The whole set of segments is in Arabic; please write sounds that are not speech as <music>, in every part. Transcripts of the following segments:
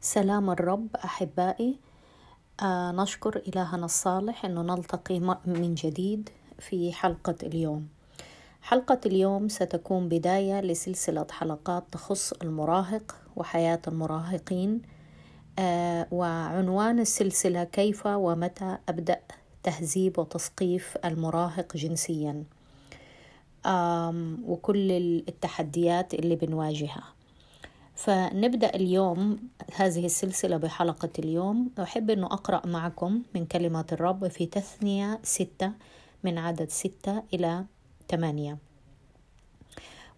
سلام الرب أحبائي. آه نشكر إلهنا الصالح أنه نلتقي من جديد في حلقة اليوم. حلقة اليوم ستكون بداية لسلسلة حلقات تخص المراهق وحياة المراهقين. آه وعنوان السلسلة كيف ومتى أبدأ تهذيب وتثقيف المراهق جنسيا. وكل التحديات اللي بنواجهها. فنبدأ اليوم هذه السلسلة بحلقة اليوم. أحب أن أقرأ معكم من كلمات الرب في تثنية ستة من عدد ستة إلى ثمانية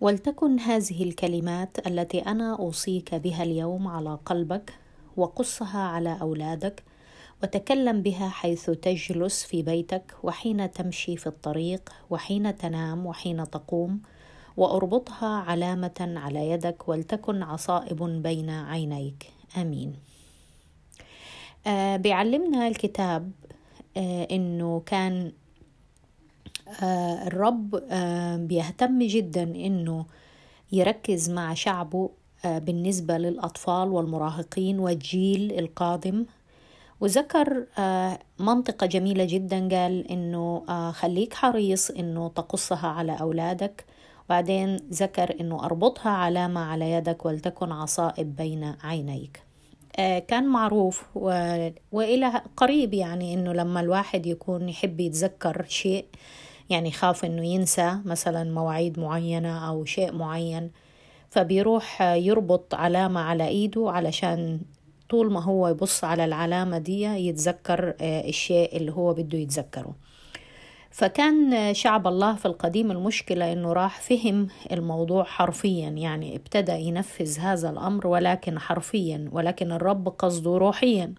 ولتكن هذه الكلمات التي أنا أوصيك بها اليوم على قلبك وقصها على أولادك وتكلم بها حيث تجلس في بيتك وحين تمشي في الطريق وحين تنام وحين تقوم وأربطها علامة على يدك ولتكن عصائب بين عينيك. آمين. آه بيعلمنا الكتاب آه إنه كان آه الرب آه بيهتم جدا إنه يركز مع شعبه آه بالنسبة للأطفال والمراهقين والجيل القادم. وذكر آه منطقة جميلة جدا قال إنه آه خليك حريص إنه تقصها على أولادك. بعدين ذكر إنه أربطها علامة على يدك ولتكن عصائب بين عينيك. آه، كان معروف و... وإلى قريب يعني إنه لما الواحد يكون يحب يتذكر شيء يعني خاف إنه ينسى مثلا مواعيد معينة أو شيء معين فبيروح يربط علامة على إيده علشان طول ما هو يبص على العلامة دي يتذكر آه، الشيء اللي هو بده يتذكره. فكان شعب الله في القديم المشكلة أنه راح فهم الموضوع حرفيا يعني ابتدى ينفذ هذا الأمر ولكن حرفيا ولكن الرب قصده روحيا.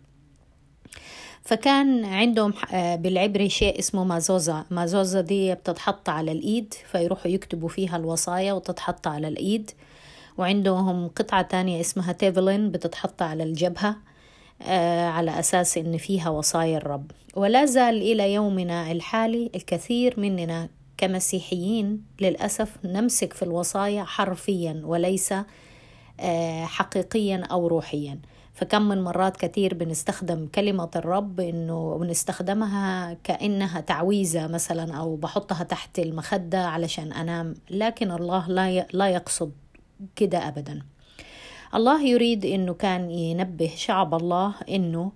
فكان عندهم بالعبري شيء اسمه مازوزا. مازوزا دي بتتحط على الإيد فيروحوا يكتبوا فيها الوصايا وتتحط على الإيد. وعندهم قطعة تانية اسمها تيفلين بتتحط على الجبهة. آه، على أساس إن فيها وصايا الرب. ولا زال إلى يومنا الحالي الكثير مننا كمسيحيين للأسف نمسك في الوصايا حرفيا وليس آه، حقيقيا أو روحيا. فكم من مرات كثير بنستخدم كلمة الرب إنه بنستخدمها كأنها تعويذة مثلا أو بحطها تحت المخدة علشان أنام لكن الله لا يقصد كده أبدا. الله يريد إنه كان ينبه شعب الله إنه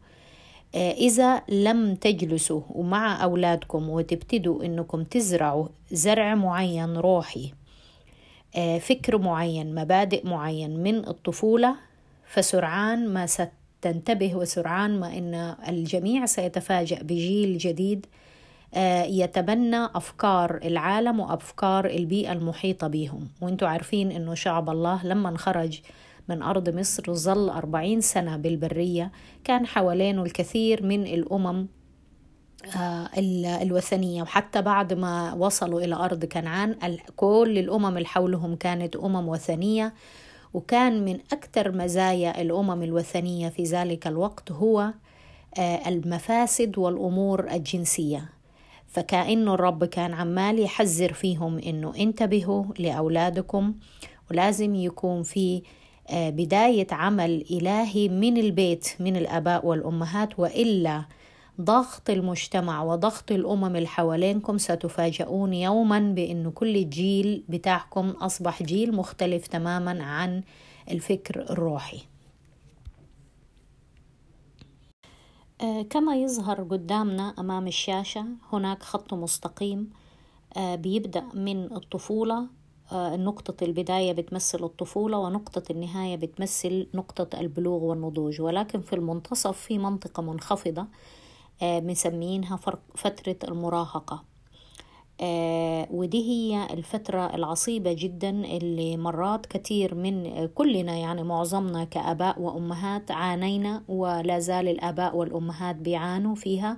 آه، إذا لم تجلسوا ومع أولادكم وتبتدوا إنكم تزرعوا زرع معين روحي آه، فكر معين مبادئ معين من الطفولة فسرعان ما ستنتبه وسرعان ما إن الجميع سيتفاجأ بجيل جديد آه، يتبنى أفكار العالم وأفكار البيئة المحيطة بهم. وإنتوا عارفين إنه شعب الله لما خرج من أرض مصر ظل أربعين سنة بالبرية. كان حوالينه الكثير من الأمم آه، الوثنية. وحتى بعد ما وصلوا إلى أرض كنعان كل الأمم اللي حولهم كانت أمم وثنية. وكان من أكثر مزايا الأمم الوثنية في ذلك الوقت هو آه، المفاسد والأمور الجنسية. فكأنه الرب كان عمال يحذر فيهم إنه انتبهوا لأولادكم ولازم يكون في بداية عمل إلهي من البيت من الآباء والأمهات وإلا ضغط المجتمع وضغط الأمم اللي حوالينكم ستفاجؤون يوما بأن كل الجيل بتاعكم أصبح جيل مختلف تماما عن الفكر الروحي. آه، كما يظهر قدامنا أمام الشاشة هناك خط مستقيم آه، بيبدأ من الطفولة آه، نقطة البداية بتمثل الطفولة ونقطة النهاية بتمثل نقطة البلوغ والنضوج. ولكن في المنتصف في منطقة منخفضة آه، مسمينها فترة المراهقة. آه، ودي هي الفترة العصيبة جدا اللي مرات كثير من كلنا يعني معظمنا كأباء وأمهات عانينا ولا زال الآباء والأمهات بيعانوا فيها.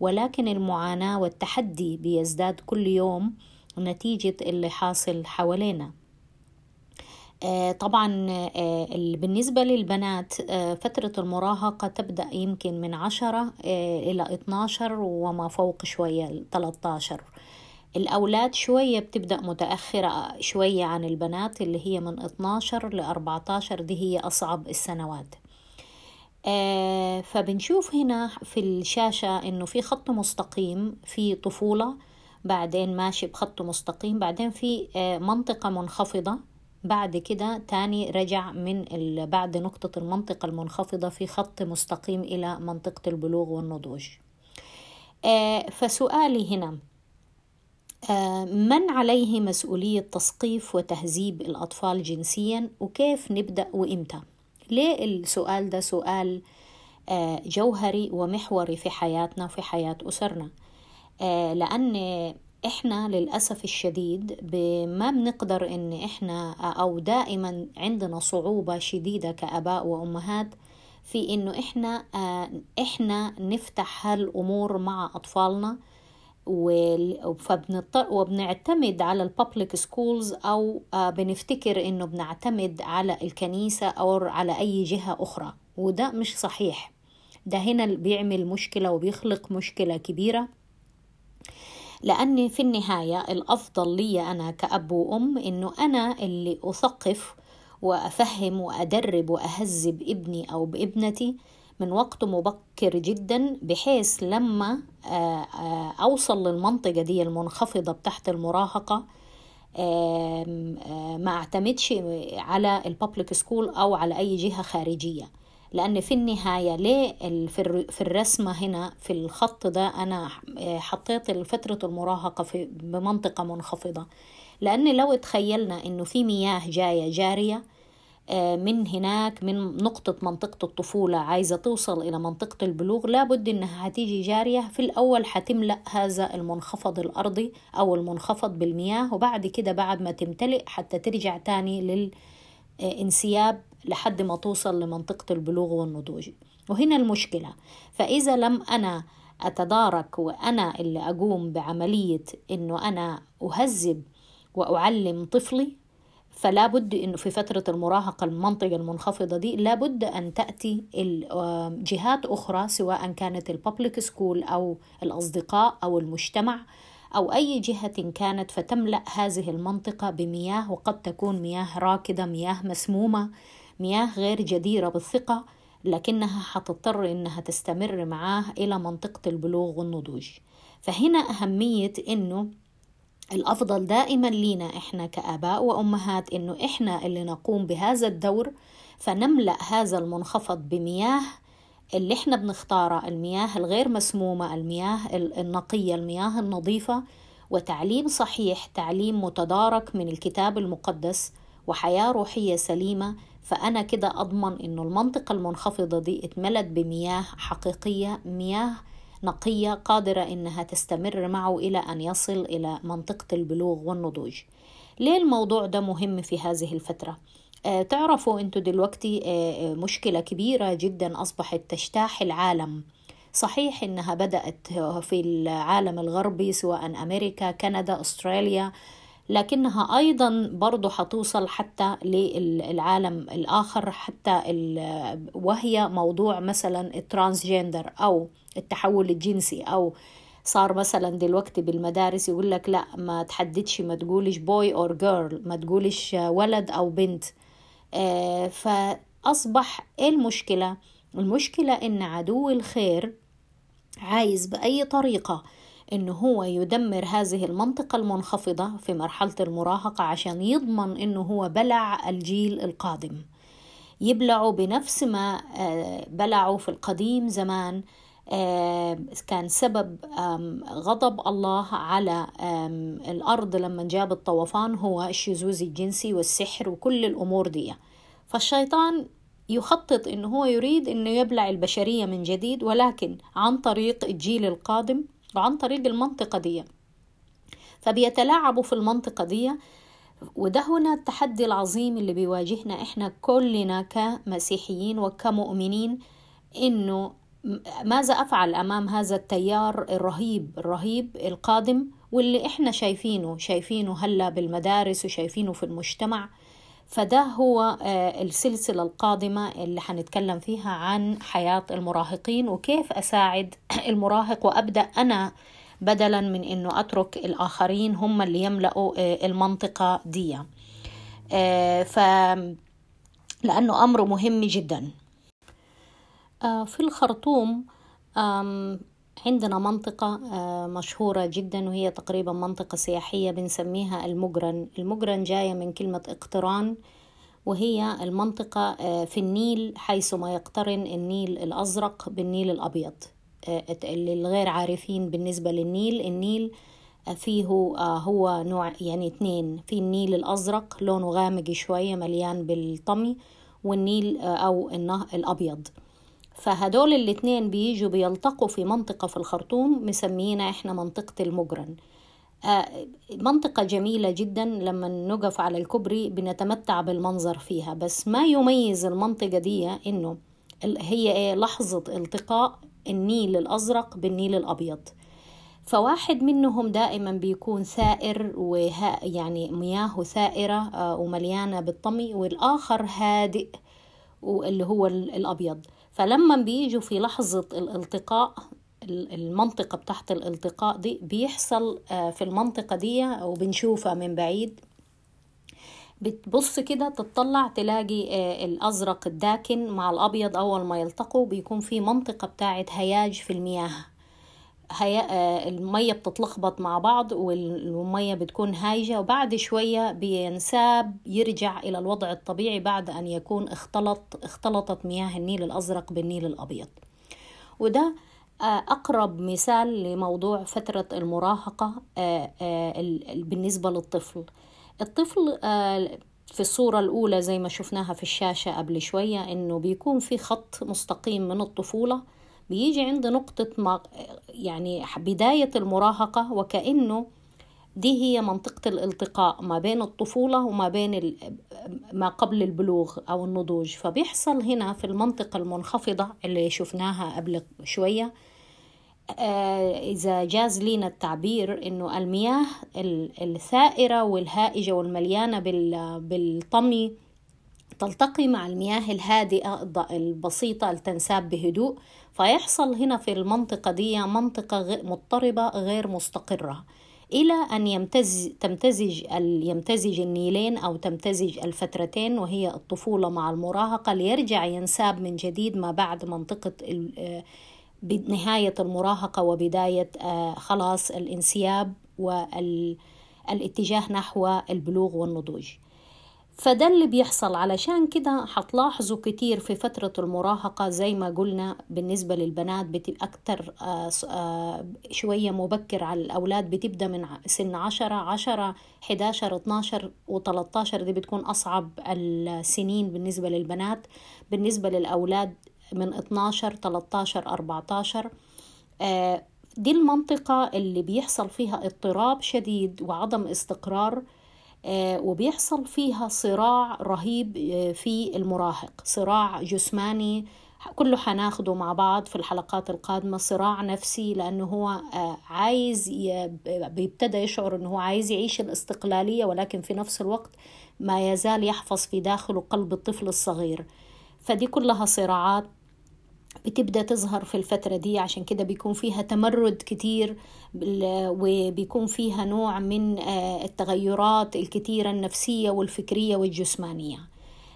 ولكن المعاناة والتحدي بيزداد كل يوم. نتيجة اللي حاصل حوالينا. آه، طبعا آه، بالنسبة للبنات آه، فترة المراهقة تبدأ يمكن من عشرة إلى 12 وما فوق شوية 13 الأولاد شوية بتبدأ متأخرة شوية عن البنات اللي هي من 12 ل 14 دي هي أصعب السنوات. فبنشوف هنا في الشاشة إنه في خط مستقيم في طفولة بعدين ماشي بخط مستقيم بعدين في آه، منطقة منخفضة. بعد كده تاني رجع من بعد نقطة المنطقة المنخفضة في خط مستقيم إلى منطقة البلوغ والنضوج. آه، فسؤالي هنا من عليه مسؤولية تثقيف وتهذيب الأطفال جنسيا وكيف نبدأ وإمتى؟ ليه السؤال ده سؤال آه، جوهري ومحوري في حياتنا وفي حياة أسرنا؟ آه، لأن إحنا للأسف الشديد ما بنقدر إن إحنا أو دائما عندنا صعوبة شديدة كأباء وأمهات في إنه إحنا آه، إحنا نفتح هالأمور مع أطفالنا وبنعتمد على الببليك سكولز أو آه، بنفتكر إنه بنعتمد على الكنيسة أو على أي جهة أخرى وده مش صحيح. ده هنا بيعمل مشكلة وبيخلق مشكلة كبيرة. لأني في النهاية الأفضل لي أنا كأب وأم إنه أنا اللي أثقف وأفهم وأدرب وأهذب ابني أو بابنتي من وقت مبكر جدا بحيث لما آه، آه، أوصل للمنطقة دي المنخفضة تحت المراهقة ما أعتمدش على الببليك سكول أو على أي جهة خارجية. لأن في النهاية ليه في الرسمة هنا في الخط ده أنا آه، حطيت فترة المراهقة في بمنطقة منخفضة. لأن لو تخيلنا إنه في مياه جاية جارية آه، من هناك من نقطة منطقة الطفولة عايزة توصل إلى منطقة البلوغ لابد إنها هتيجي جارية. في الأول حتملأ هذا المنخفض الأرضي أو المنخفض بالمياه وبعد كده بعد ما تمتلئ حتى ترجع تاني للانسياب لحد ما توصل لمنطقة البلوغ والنضوج. وهنا المشكلة. فإذا لم أنا أتدارك وأنا اللي أقوم بعملية إنه أنا أهذب وأعلم طفلي فلا بد إنه في فترة المراهقة المنطقة المنخفضة دي لابد أن تأتي جهات أخرى سواء كانت ال public school أو الأصدقاء أو المجتمع أو أي جهة كانت فتملأ هذه المنطقة بمياه وقد تكون مياه راكدة مياه مسمومة مياه غير جديرة بالثقة لكنها حتضطر إنها تستمر معاه إلى منطقة البلوغ والنضوج. فهنا أهمية إنه الأفضل دائما لينا إحنا كآباء وأمهات إنه إحنا اللي نقوم بهذا الدور فنملأ هذا المنخفض بمياه اللي إحنا بنختارها المياه الغير مسمومة المياه النقية المياه النظيفة وتعليم صحيح تعليم متدارك من الكتاب المقدس وحياة روحية سليمة فأنا كده أضمن إنه المنطقة المنخفضة دي اتملت بمياه حقيقية مياه نقية قادرة إنها تستمر معه إلى أن يصل إلى منطقة البلوغ والنضوج ليه الموضوع ده مهم في هذه الفترة؟ آه تعرفوا أنتوا دلوقتي آه, آه، مشكلة كبيرة جدا أصبحت تجتاح العالم. صحيح إنها بدأت في العالم الغربي سواء أمريكا كندا أستراليا لكنها أيضا برضو حتوصل حتى للعالم الآخر حتى وهي موضوع مثلا ال transgender أو التحول الجنسي أو صار مثلا دلوقتي بالمدارس يقول لك لا ما تحددش ما تقولش boy or girl ما تقولش ولد أو بنت. فأصبح إيه المشكلة المشكلة إن عدو الخير عايز بأي طريقة إنه هو يدمر هذه المنطقة المنخفضة في مرحلة المراهقة عشان يضمن إنه هو بلع الجيل القادم. يبلعوا بنفس ما آه، بلعوا في القديم زمان آه، كان سبب غضب الله على الأرض لما جاب الطوفان هو الشذوذ الجنسي والسحر وكل الأمور دي. فالشيطان يخطط إنه هو يريد إنه يبلع البشرية من جديد ولكن عن طريق الجيل القادم وعن طريق المنطقة دي. فبيتلاعبوا في المنطقة دي وده هنا التحدي العظيم اللي بيواجهنا إحنا كلنا كمسيحيين وكمؤمنين إنه ماذا أفعل أمام هذا التيار الرهيب الرهيب القادم واللي إحنا شايفينه؟ شايفينه هلأ بالمدارس وشايفينه في المجتمع. فده هو آه، السلسلة القادمة اللي حنتكلم فيها عن حياة المراهقين وكيف أساعد <clears throat> المراهق وأبدأ أنا بدلا من أنه أترك الآخرين هم اللي يملأوا آه، المنطقة دي. آه، ف لأنه أمر مهم جدا. في الخرطوم عندنا منطقة آه، مشهورة جدا وهي تقريبا منطقة سياحية بنسميها المجرن. المجرن جاية من كلمة اقتران وهي المنطقة آه، في النيل حيث ما يقترن النيل الأزرق بالنيل الأبيض. اللي الغير عارفين بالنسبة للنيل النيل فيه هو نوع يعني اثنين. في النيل الأزرق لونه غامق شوية مليان بالطمي والنيل أو الأبيض. فهدول الاتنين بيجوا بيلتقوا في منطقة في الخرطوم مسمينا إحنا منطقة المجرن. آه، منطقة جميلة جدا لما نقف على الكوبري بنتمتع بالمنظر فيها بس ما يميز المنطقة دي إنه هي إيه لحظة التقاء النيل الأزرق بالنيل الأبيض. فواحد منهم دائما بيكون ثائر وها يعني مياهه ثائرة آه، ومليانة بالطمي والآخر هادئ واللي هو الأبيض. فلما بيجوا في لحظة الالتقاء المنطقة بتاعت الالتقاء دي بيحصل آه، في المنطقة دي وبنشوفها من بعيد. بتبص كده تطلع تلاقي آه، الأزرق الداكن مع الأبيض أول ما يلتقوا بيكون في منطقة بتاعت هياج في المياه. هي... آه، المية بتتلخبط مع بعض والمية بتكون هايجة وبعد شوية بينساب يرجع إلى الوضع الطبيعي بعد أن يكون اختلط اختلطت مياه النيل الأزرق بالنيل الأبيض. وده آه، أقرب مثال لموضوع فترة المراهقة آه، بالنسبة للطفل. الطفل في الصورة الأولى زي ما شفناها في الشاشة قبل شوية إنه بيكون في خط مستقيم من الطفولة بيجي عند نقطة ما يعني بداية المراهقة وكأنه دي هي منطقة الالتقاء ما بين الطفولة وما بين ما قبل البلوغ أو النضوج. فبيحصل هنا في المنطقة المنخفضة اللي شفناها قبل شوية آه، إذا جاز لينا التعبير إنه المياه الثائرة والهائجة والمليانة بالطمي تلتقي مع المياه الهادئة البسيطة التنساب بهدوء. فيحصل هنا في المنطقة دي منطقة مضطربة غير مستقرة. إلى أن يمتز تمتزج يمتزج النيلين أو تمتزج الفترتين وهي الطفولة مع المراهقة ليرجع ينساب من جديد ما بعد منطقة نهاية المراهقة وبداية آه، خلاص الانسياب والاتجاه نحو البلوغ والنضوج. فده اللي بيحصل. علشان كده هتلاحظوا كتير في فترة المراهقة زي ما قلنا بالنسبة للبنات بتبقى أكتر آه، آه، شوية مبكر على الأولاد بتبدأ من سن عشرة عشرة حداشر اتناشر وتلاتاشر دي بتكون أصعب السنين بالنسبة للبنات. بالنسبة للأولاد من اتناشر تلاتاشر أربعتاشر آه، دي المنطقة اللي بيحصل فيها اضطراب شديد وعدم استقرار. وبيحصل فيها صراع رهيب آه، في المراهق. صراع جسماني كله حناخده مع بعض في الحلقات القادمة. صراع نفسي لأنه هو آه، عايز بيبتدى يشعر أنه هو عايز يعيش الاستقلالية ولكن في نفس الوقت ما يزال يحفظ في داخله قلب الطفل الصغير. فدي كلها صراعات بتبدأ تظهر في الفترة دي عشان كده بيكون فيها تمرد كتير وبيكون فيها نوع من آه، التغيرات الكتيرة النفسية والفكرية والجسمانية.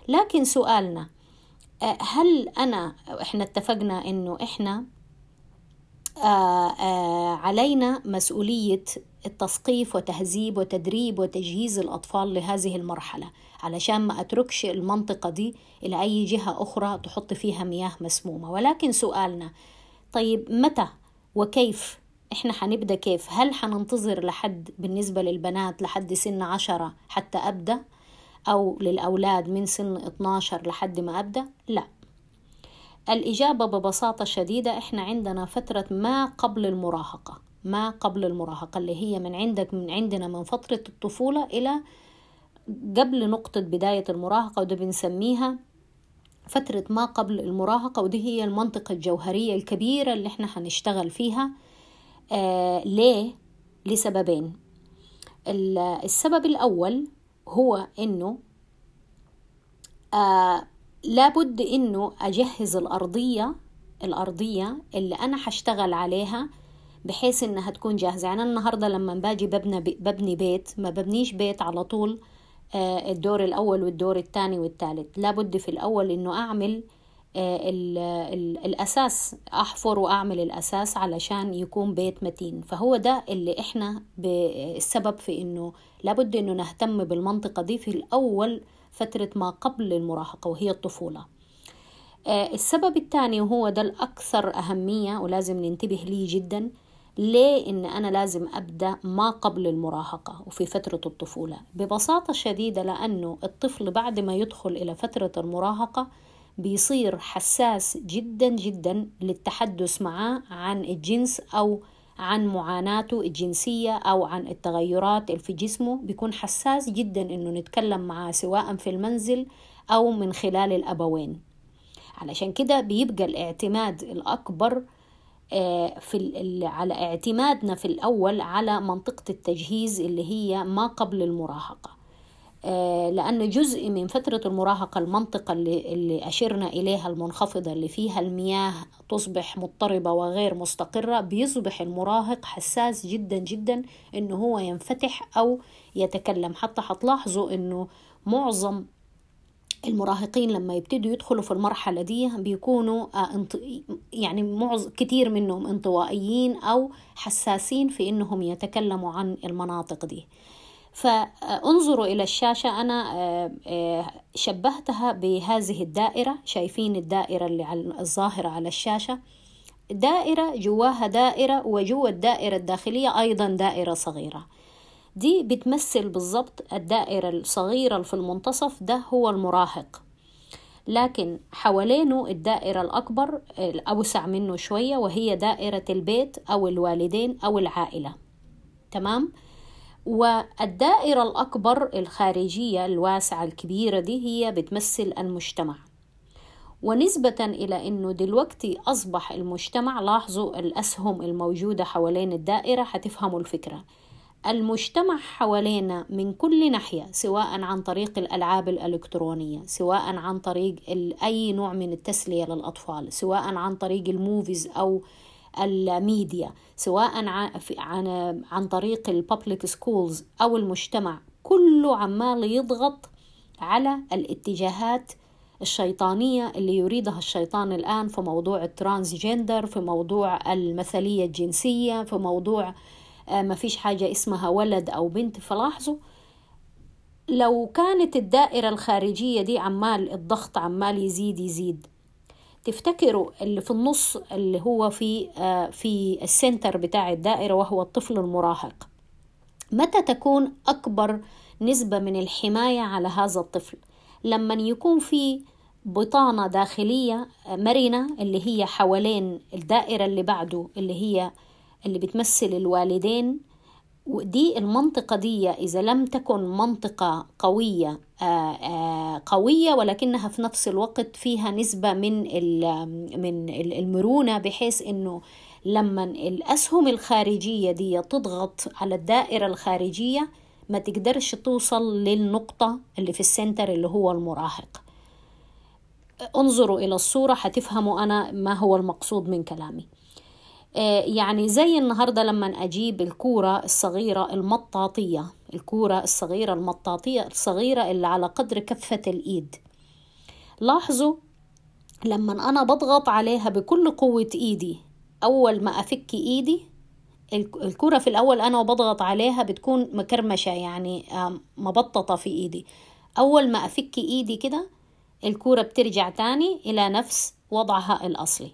لكن سؤالنا آه، هل أنا إحنا اتفقنا إنه إحنا آه، علينا مسؤولية التثقيف وتهذيب وتدريب وتجهيز الأطفال لهذه المرحلة. علشان ما أتركش المنطقة دي إلى أي جهة أخرى تحط فيها مياه مسمومة. ولكن سؤالنا طيب متى وكيف إحنا حنبدأ كيف؟ هل حننتظر لحد بالنسبة للبنات لحد سن عشرة حتى أبدأ؟ أو للأولاد من سن 12 لحد ما أبدأ؟ لا. الإجابة ببساطة شديدة إحنا عندنا فترة ما قبل المراهقة. ما قبل المراهقة اللي هي من عندك من عندنا من فترة الطفولة إلى قبل نقطة بداية المراهقة وده بنسميها فترة ما قبل المراهقة ودي هي المنطقة الجوهرية الكبيرة اللي إحنا هنشتغل فيها آه ليه؟ لسببين السبب الأول هو إنه آه لابد إنه أجهز الأرضية الأرضية اللي أنا حشتغل عليها بحيث إنها تكون جاهزة. يعني أنا النهاردة لما باجي ببني, ببني بيت ما ببنيش بيت على طول آه، الدور الأول والدور الثاني والثالث. لابد في الأول إنه أعمل الأساس أحفر وأعمل الأساس علشان يكون بيت متين. فهو ده اللي إحنا السبب في إنه لابد إنه نهتم بالمنطقة دي في الأول فترة ما قبل المراهقة وهي الطفولة. السبب الثاني وهو ده الأكثر أهمية ولازم ننتبه ليه جدا ليه إن أنا لازم أبدأ ما قبل المراهقة وفي فترة الطفولة؟ ببساطة شديدة لأنه الطفل بعد ما يدخل إلى فترة المراهقة بيصير حساس جدا جدا للتحدث معاه عن الجنس أو عن معاناته الجنسية أو عن التغيرات في جسمه. بيكون حساس جدا إنه نتكلم معاه سواء في المنزل أو من خلال الأبوين. علشان كده بيبقى الاعتماد الأكبر في على اعتمادنا في الأول على منطقة التجهيز اللي هي ما قبل المراهقة. لأن جزء من فترة المراهقة المنطقة اللي, اللي أشرنا إليها المنخفضة اللي فيها المياه تصبح مضطربة وغير مستقرة بيصبح المراهق حساس جدا جدا إنه هو ينفتح أو يتكلم. حتى هتلاحظوا إنه معظم المراهقين لما يبتدوا يدخلوا في المرحلة دي بيكونوا يعني معظم كتير منهم انطوائيين أو حساسين في إنهم يتكلموا عن المناطق دي. فانظروا إلى الشاشة. أنا شبهتها بهذه الدائرة. شايفين الدائرة اللي الظاهرة على الشاشة. دائرة جواها دائرة وجوا الدائرة الداخلية أيضا دائرة صغيرة. دي بتمثل بالضبط الدائرة الصغيرة اللي في المنتصف ده هو المراهق. لكن حوالينه الدائرة الأكبر الأوسع منه شوية وهي دائرة البيت أو الوالدين أو العائلة. تمام؟ والدائرة الأكبر الخارجية الواسعة الكبيرة دي هي بتمثل المجتمع. ونسبة إلى أنه دلوقتي أصبح المجتمع لاحظوا الأسهم الموجودة حوالين الدائرة هتفهموا الفكرة. المجتمع حوالينا من كل ناحية سواء عن طريق الألعاب الإلكترونية سواء عن طريق أي نوع من التسلية للأطفال سواء عن طريق ال movies أو الميديا سواء عن عن طريق ال public schools أو المجتمع. كله عمال يضغط على الاتجاهات الشيطانية اللي يريدها الشيطان الآن في موضوع ال transgender في موضوع المثلية الجنسية في موضوع ما فيش حاجة اسمها ولد أو بنت فلاحظوا لو كانت الدائرة الخارجية دي عمال الضغط عمال يزيد يزيد. تفتكروا اللي في النص اللي هو في في السنتر بتاع الدائرة وهو الطفل المراهق. متى تكون أكبر نسبة من الحماية على هذا الطفل؟ لما يكون في بطانة داخلية مرنة اللي هي حوالين الدائرة اللي بعده اللي هي اللي بتمثل الوالدين ودي المنطقة دي إذا لم تكن منطقة قوية آآ آآ قوية ولكنها في نفس الوقت فيها نسبة من من المرونة بحيث إنه لما الأسهم الخارجية دي تضغط على الدائرة الخارجية ما تقدرش توصل للنقطة اللي في السنتر اللي هو المراهق. انظروا إلى الصورة هتفهموا أنا ما هو المقصود من كلامي. يعني زي النهارده لما أجيب الكورة الصغيرة المطاطية الكورة الصغيرة المطاطية الصغيرة اللي على قدر كفة الإيد. لاحظوا لما أنا بضغط عليها بكل قوة إيدي أول ما أفك إيدي الكرة في الأول أنا وبضغط عليها بتكون مكرمشة يعني مبططة في إيدي. أول ما أفك إيدي كده الكورة بترجع تاني إلى نفس وضعها الأصلي.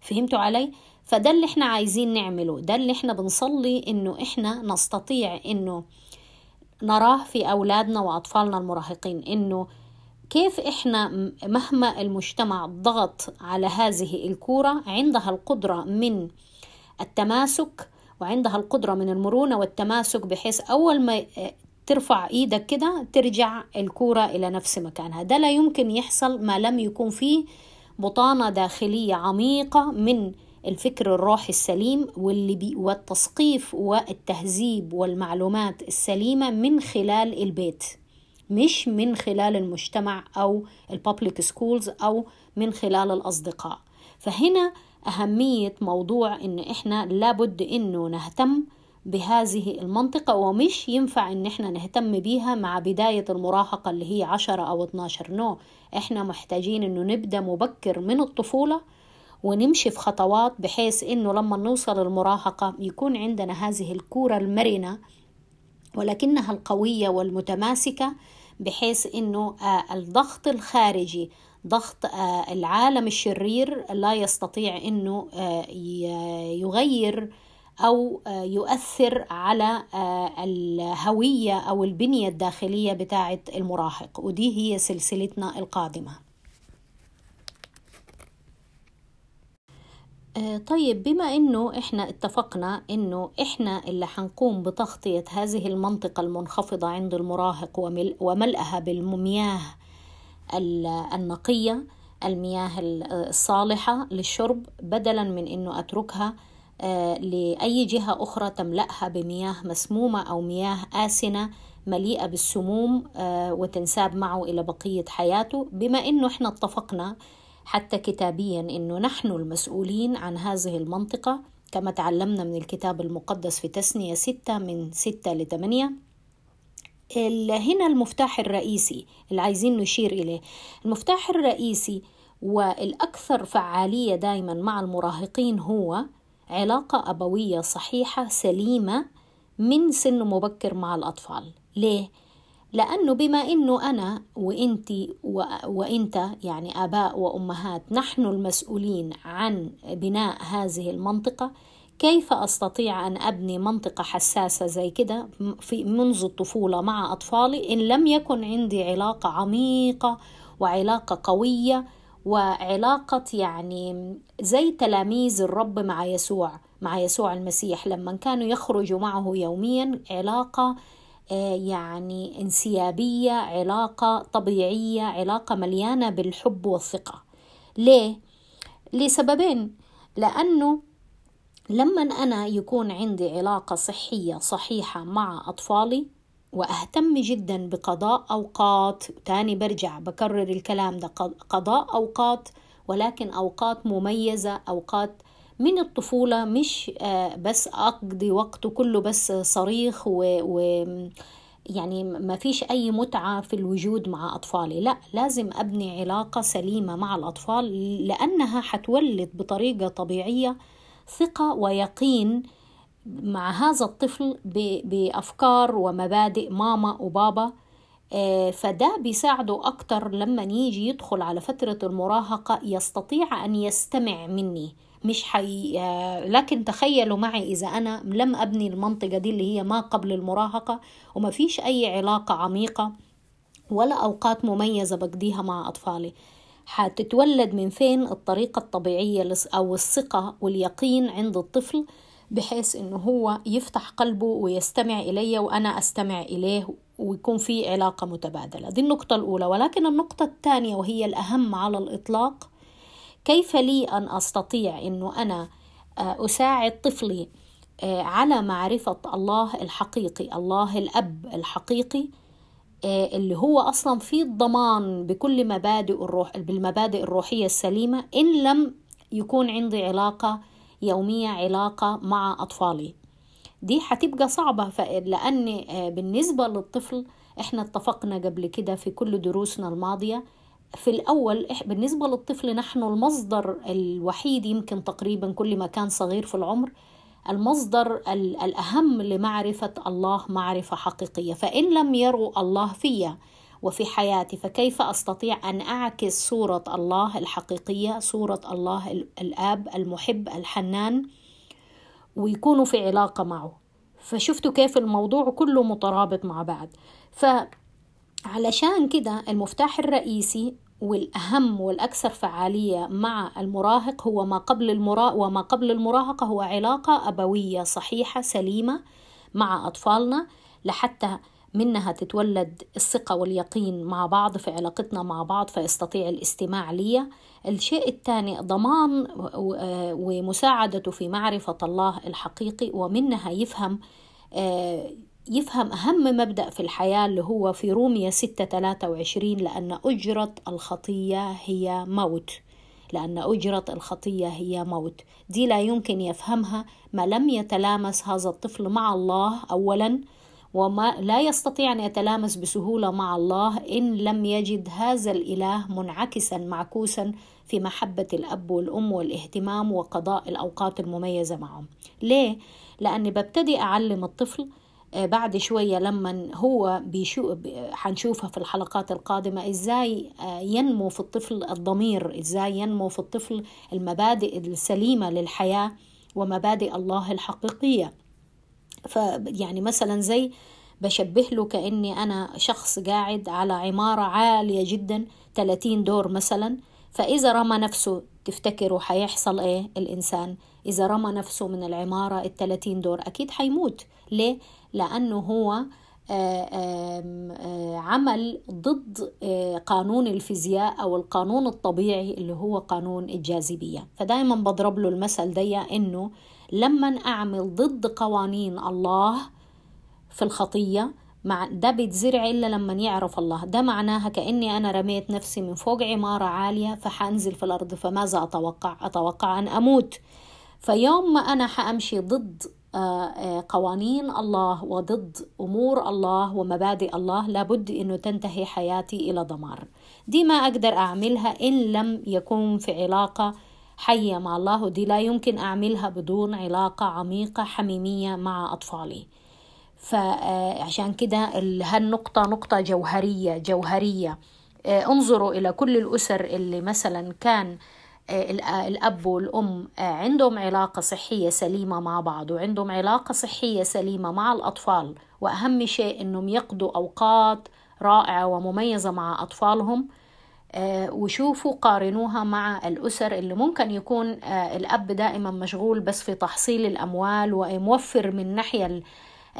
فهمتوا علي؟ فده اللي إحنا عايزين نعمله ده اللي إحنا بنصلي إنه إحنا نستطيع إنه نراه في أولادنا وأطفالنا المراهقين إنه كيف إحنا مهما المجتمع ضغط على هذه الكورة عندها القدرة من التماسك وعندها القدرة من المرونة والتماسك بحيث أول ما ترفع إيدك كده ترجع الكورة إلى نفس مكانها. ده لا يمكن يحصل ما لم يكون فيه بطانة داخلية عميقة من الفكر الروحي السليم واللي بي والتثقيف والتهذيب والمعلومات السليمة من خلال البيت مش من خلال المجتمع أو ال public schools أو من خلال الأصدقاء. فهنا أهمية موضوع إن إحنا لابد إنه نهتم بهذه المنطقة ومش ينفع إن إحنا نهتم بيها مع بداية المراهقة اللي هي عشرة أو 12 نو إحنا محتاجين إنه نبدأ مبكر من الطفولة ونمشي في خطوات بحيث إنه لما نوصل المراهقة يكون عندنا هذه الكورة المرنة ولكنها القوية والمتماسكة بحيث إنه آه، الضغط الخارجي ضغط آه، العالم الشرير لا يستطيع إنه آه، يغير أو يؤثر على الهوية أو البنية الداخلية بتاعه المراهق. ودي هي سلسلتنا القادمة. آه، طيب بما إنه إحنا اتفقنا إنه إحنا اللي حنقوم بتغطية هذه المنطقة المنخفضة عند المراهق وملئها بالمياه النقية المياه الصالحة للشرب بدلا من إنه أتركها آه، لأي جهة أخرى تملأها بمياه مسمومة أو مياه آسنة مليئة بالسموم آه، وتنساب معه إلى بقية حياته. بما إنه إحنا اتفقنا حتى كتابيا إنه نحن المسؤولين عن هذه المنطقة كما تعلمنا من الكتاب المقدس في تسنية ستة من ستة لثمانية هنا المفتاح الرئيسي اللي عايزين نشير إليه. المفتاح الرئيسي والأكثر فعالية دائما مع المراهقين هو علاقة أبوية صحيحة سليمة من سن مبكر مع الأطفال. ليه؟ لأنه بما أنه أنا وإنتي وإنت يعني آباء وأمهات نحن المسؤولين عن بناء هذه المنطقة كيف أستطيع أن أبني منطقة حساسة زي كده في منذ الطفولة مع أطفالي إن لم يكن عندي علاقة عميقة وعلاقة قوية وعلاقة يعني زي تلاميذ الرب مع يسوع مع يسوع المسيح. لما كانوا يخرجوا معه يوميا علاقة يعني انسيابية علاقة طبيعية علاقة مليانة بالحب والثقة ليه؟ لسببين لأنه لما أنا يكون عندي علاقة صحية صحيحة مع أطفالي وأهتم جدا بقضاء أوقات تاني برجع بكرر الكلام ده قضاء أوقات ولكن أوقات مميزة أوقات من الطفولة مش آه، بس أقضي وقته كله بس صريخ و, و يعني ما فيش أي متعة في الوجود مع أطفالي. لا لازم أبني علاقة سليمة مع الأطفال لأنها حتولد بطريقة طبيعية ثقة ويقين مع هذا الطفل بأفكار ومبادئ ماما وبابا. آه، فده بيساعده أكتر لما يجي يدخل على فترة المراهقة يستطيع أن يستمع مني. مش حي... لكن تخيلوا معي إذا أنا لم أبني المنطقة دي اللي هي ما قبل المراهقة وما فيش أي علاقة عميقة ولا أوقات مميزة بقضيها مع أطفالي. حتتولد من فين الطريقة الطبيعية أو الثقة واليقين عند الطفل بحيث إنه هو يفتح قلبه ويستمع إلي وأنا أستمع إليه ويكون في علاقة متبادلة. دي النقطة الأولى. ولكن النقطة الثانية وهي الأهم على الإطلاق كيف لي أن أستطيع أنه أنا آه، أساعد طفلي آه، على معرفة الله الحقيقي الله الأب الحقيقي آه، اللي هو أصلا في الضمان بكل مبادئ الروح بالمبادئ الروحية السليمة إن لم يكون عندي علاقة يومية علاقة مع أطفالي. دي حتبقى صعبة لأن بالنسبة للطفل إحنا اتفقنا قبل كده في كل دروسنا الماضية في الأول بالنسبة للطفل نحن المصدر الوحيد يمكن تقريبا كل ما كان صغير في العمر المصدر الأهم لمعرفة الله معرفة حقيقية. فإن لم يروا الله فيا وفي حياتي فكيف أستطيع أن أعكس صورة الله الحقيقية صورة الله الآب المحب الحنان ويكونوا في علاقة معه؟ فشفتوا كيف الموضوع كله مترابط مع بعض. فعلشان كده المفتاح الرئيسي والأهم والأكثر فعالية مع المراهق هو ما قبل المرا وما قبل المراهقة هو علاقة أبوية صحيحة سليمة مع أطفالنا لحتى منها تتولد الثقة واليقين مع بعض في علاقتنا مع بعض فيستطيع الاستماع لي الشيء الثاني ضمان ومساعدته في معرفة الله الحقيقي ومنها يفهم آه، يفهم أهم مبدأ في الحياة اللي هو في رومية ستة ثلاثة وعشرين لأن أجرة الخطية هي موت. لأن أجرة الخطية هي موت. دي لا يمكن يفهمها ما لم يتلامس هذا الطفل مع الله أولا وما لا يستطيع أن يتلامس بسهولة مع الله إن لم يجد هذا الإله منعكسا معكوسا في محبة الأب والأم والاهتمام وقضاء الأوقات المميزة معهم. ليه؟ لأني ببتدي أعلم الطفل بعد شوية لما هو بيشو حنشوفها في الحلقات القادمة إزاي آه، ينمو في الطفل الضمير إزاي ينمو في الطفل المبادئ السليمة للحياة ومبادئ الله الحقيقية. فيعني مثلا زي بشبه له كأني أنا شخص قاعد على عمارة عالية جدا 30 دور مثلا فإذا رمى نفسه تفتكروا حيحصل إيه الإنسان؟ إذا رمى نفسه من العمارة الثلاثين دور أكيد حيموت. ليه؟ لأنه هو آه، آه، عمل ضد آه، قانون الفيزياء أو القانون الطبيعي اللي هو قانون الجاذبية. فدايما بضرب له المثل دي إنه لما أعمل ضد قوانين الله في الخطية مع ده بيتزرع إلا لما يعرف الله. ده معناها كأني أنا رميت نفسي من فوق عمارة عالية فحنزل في الأرض فماذا أتوقع؟ أتوقع أن أموت. فيوم ما أنا حأمشي ضد قوانين الله وضد أمور الله ومبادئ الله لابد أنه تنتهي حياتي إلى دمار. دي ما أقدر أعملها إن لم يكون في علاقة حية مع الله ودي لا يمكن أعملها بدون علاقة عميقة حميمية مع أطفالي. فعشان كده هالنقطة نقطة جوهرية جوهرية. آه، انظروا إلى كل الأسر اللي مثلا كان آه، الأب والأم آه، عندهم علاقة صحية سليمة مع بعض وعندهم علاقة صحية سليمة مع الأطفال. وأهم شيء أنهم يقضوا أوقات رائعة ومميزة مع أطفالهم وشوفوا قارنوها مع الأسر اللي ممكن يكون الأب دائما مشغول بس في تحصيل الأموال وموفر من ناحية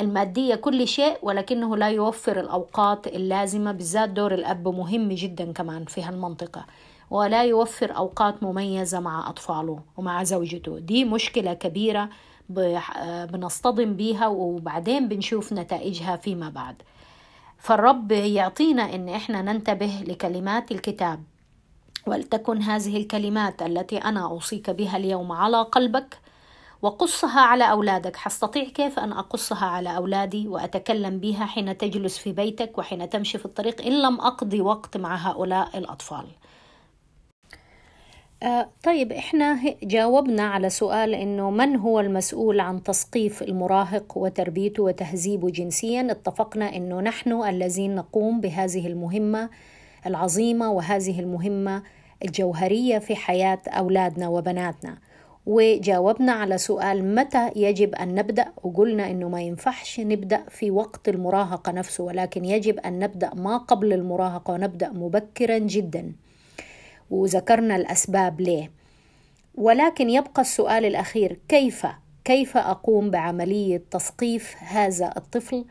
المادية كل شيء ولكنه لا يوفر الأوقات اللازمة بالذات دور الأب مهم جدا كمان في هالمنطقة. ولا يوفر أوقات مميزة مع أطفاله ومع زوجته. دي مشكلة كبيرة بنصطدم بيها وبعدين بنشوف نتائجها فيما بعد. فالرب يعطينا إن إحنا ننتبه لكلمات الكتاب. ولتكن هذه الكلمات التي أنا أوصيك بها اليوم على قلبك وقصها على أولادك. حستطيع كيف أن أقصها على أولادي وأتكلم بها حين تجلس في بيتك وحين تمشي في الطريق إن لم أقضي وقت مع هؤلاء الأطفال؟ آه طيب إحنا جاوبنا على سؤال إنه من هو المسؤول عن تثقيف المراهق وتربيته وتهذيبه جنسيا؟ اتفقنا إنه نحن الذين نقوم بهذه المهمة العظيمة وهذه المهمة الجوهرية في حياة أولادنا وبناتنا. وجاوبنا على سؤال متى يجب أن نبدأ؟ وقلنا أنه ما ينفعش نبدأ في وقت المراهقة نفسه ولكن يجب أن نبدأ ما قبل المراهقة ونبدأ مبكرا جدا. وذكرنا الأسباب ليه. ولكن يبقى السؤال الأخير كيف كيف أقوم بعملية تثقيف هذا الطفل؟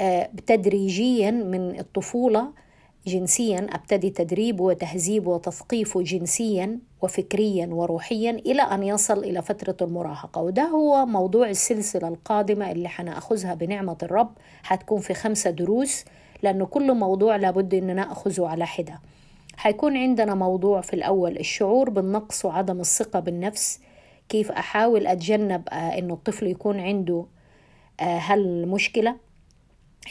آه، تدريجيا من الطفولة جنسيا أبتدي تدريبه وتهذيبه وتثقيفه جنسيا وفكريا وروحيا إلى أن يصل إلى فترة المراهقة. وده هو موضوع السلسلة القادمة اللي حنأخذها بنعمة الرب. حتكون في خمسة دروس لأنه كل موضوع لابد ان نأخذه على حدة. حيكون عندنا موضوع في الأول الشعور بالنقص وعدم الثقة بالنفس. كيف أحاول أتجنب آه، إنه الطفل يكون عنده آه، هالمشكلة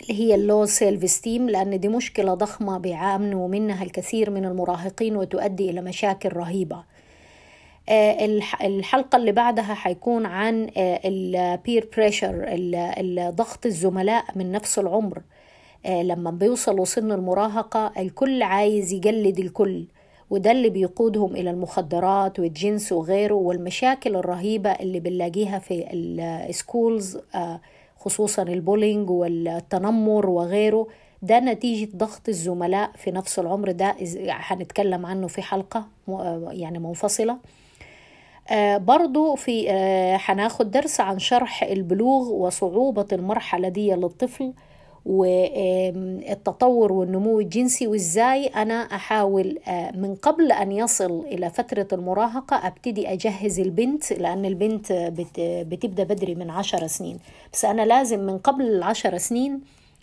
اللي هي ال low self-esteem لأن دي مشكلة ضخمة بيعانوا منها الكثير من المراهقين وتؤدي إلى مشاكل رهيبة. آه، الحلقة اللي بعدها حيكون عن ال peer pressure ضغط الزملاء من نفس العمر. لما بيوصلوا سن المراهقة الكل عايز يقلد الكل وده اللي بيقودهم إلى المخدرات والجنس وغيره والمشاكل الرهيبة اللي بنلاقيها في ال schools آه خصوصا البولينج والتنمر وغيره. ده نتيجة ضغط الزملاء في نفس العمر ده هنتكلم عنه في حلقة يعني منفصلة. آه برضو في آه هناخد درس عن شرح البلوغ وصعوبة المرحلة دي للطفل. والتطور والنمو الجنسي وإزاي أنا أحاول من قبل أن يصل إلى فترة المراهقة أبتدي أجهز البنت لأن البنت بتبدأ بدري من عشر سنين. بس أنا لازم من قبل العشر سنين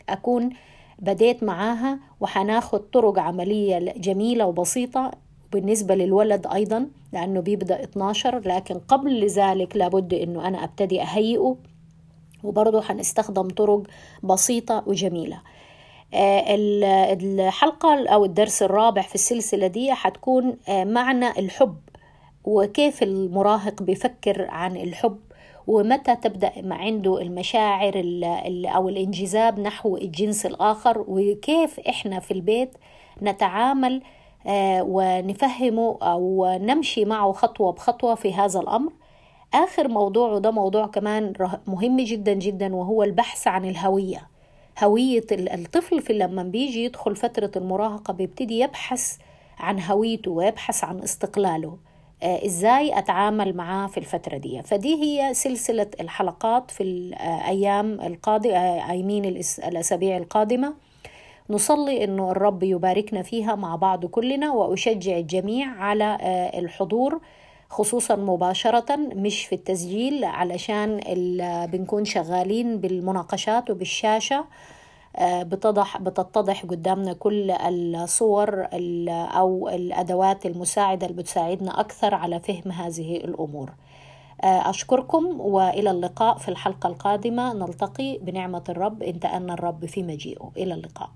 أكون بديت معاها وحناخد طرق عملية جميلة وبسيطة بالنسبة للولد أيضا لأنه بيبدأ 12 لكن قبل ذلك لابد أنه أنا أبتدي أهيئه. وبرضه هنستخدم طرق بسيطة وجميلة. الحلقة أو الدرس الرابع في السلسلة دي هتكون معنى الحب وكيف المراهق بيفكر عن الحب ومتى تبدأ ما عنده المشاعر أو الانجذاب نحو الجنس الآخر وكيف إحنا في البيت نتعامل ونفهمه أو نمشي معه خطوة بخطوة في هذا الأمر. آخر موضوع وده موضوع كمان مهم جدا جدا وهو البحث عن الهوية. هوية الطفل في لما بيجي يدخل فترة المراهقة بيبتدي يبحث عن هويته ويبحث عن استقلاله. إزاي أتعامل معاه في الفترة دي؟ فدي هي سلسلة الحلقات في الأيام القادمه ايمين الأسابيع القادمة. نصلي إنه الرب يباركنا فيها مع بعض كلنا وأشجع الجميع على الحضور خصوصا مباشرة مش في التسجيل علشان بنكون شغالين بالمناقشات وبالشاشة. بتضح بتتضح قدامنا كل الصور أو الأدوات المساعدة اللي بتساعدنا أكثر على فهم هذه الأمور. أشكركم وإلى اللقاء في الحلقة القادمة. نلتقي بنعمة الرب إن تأنى الرب في مجيئه. إلى اللقاء.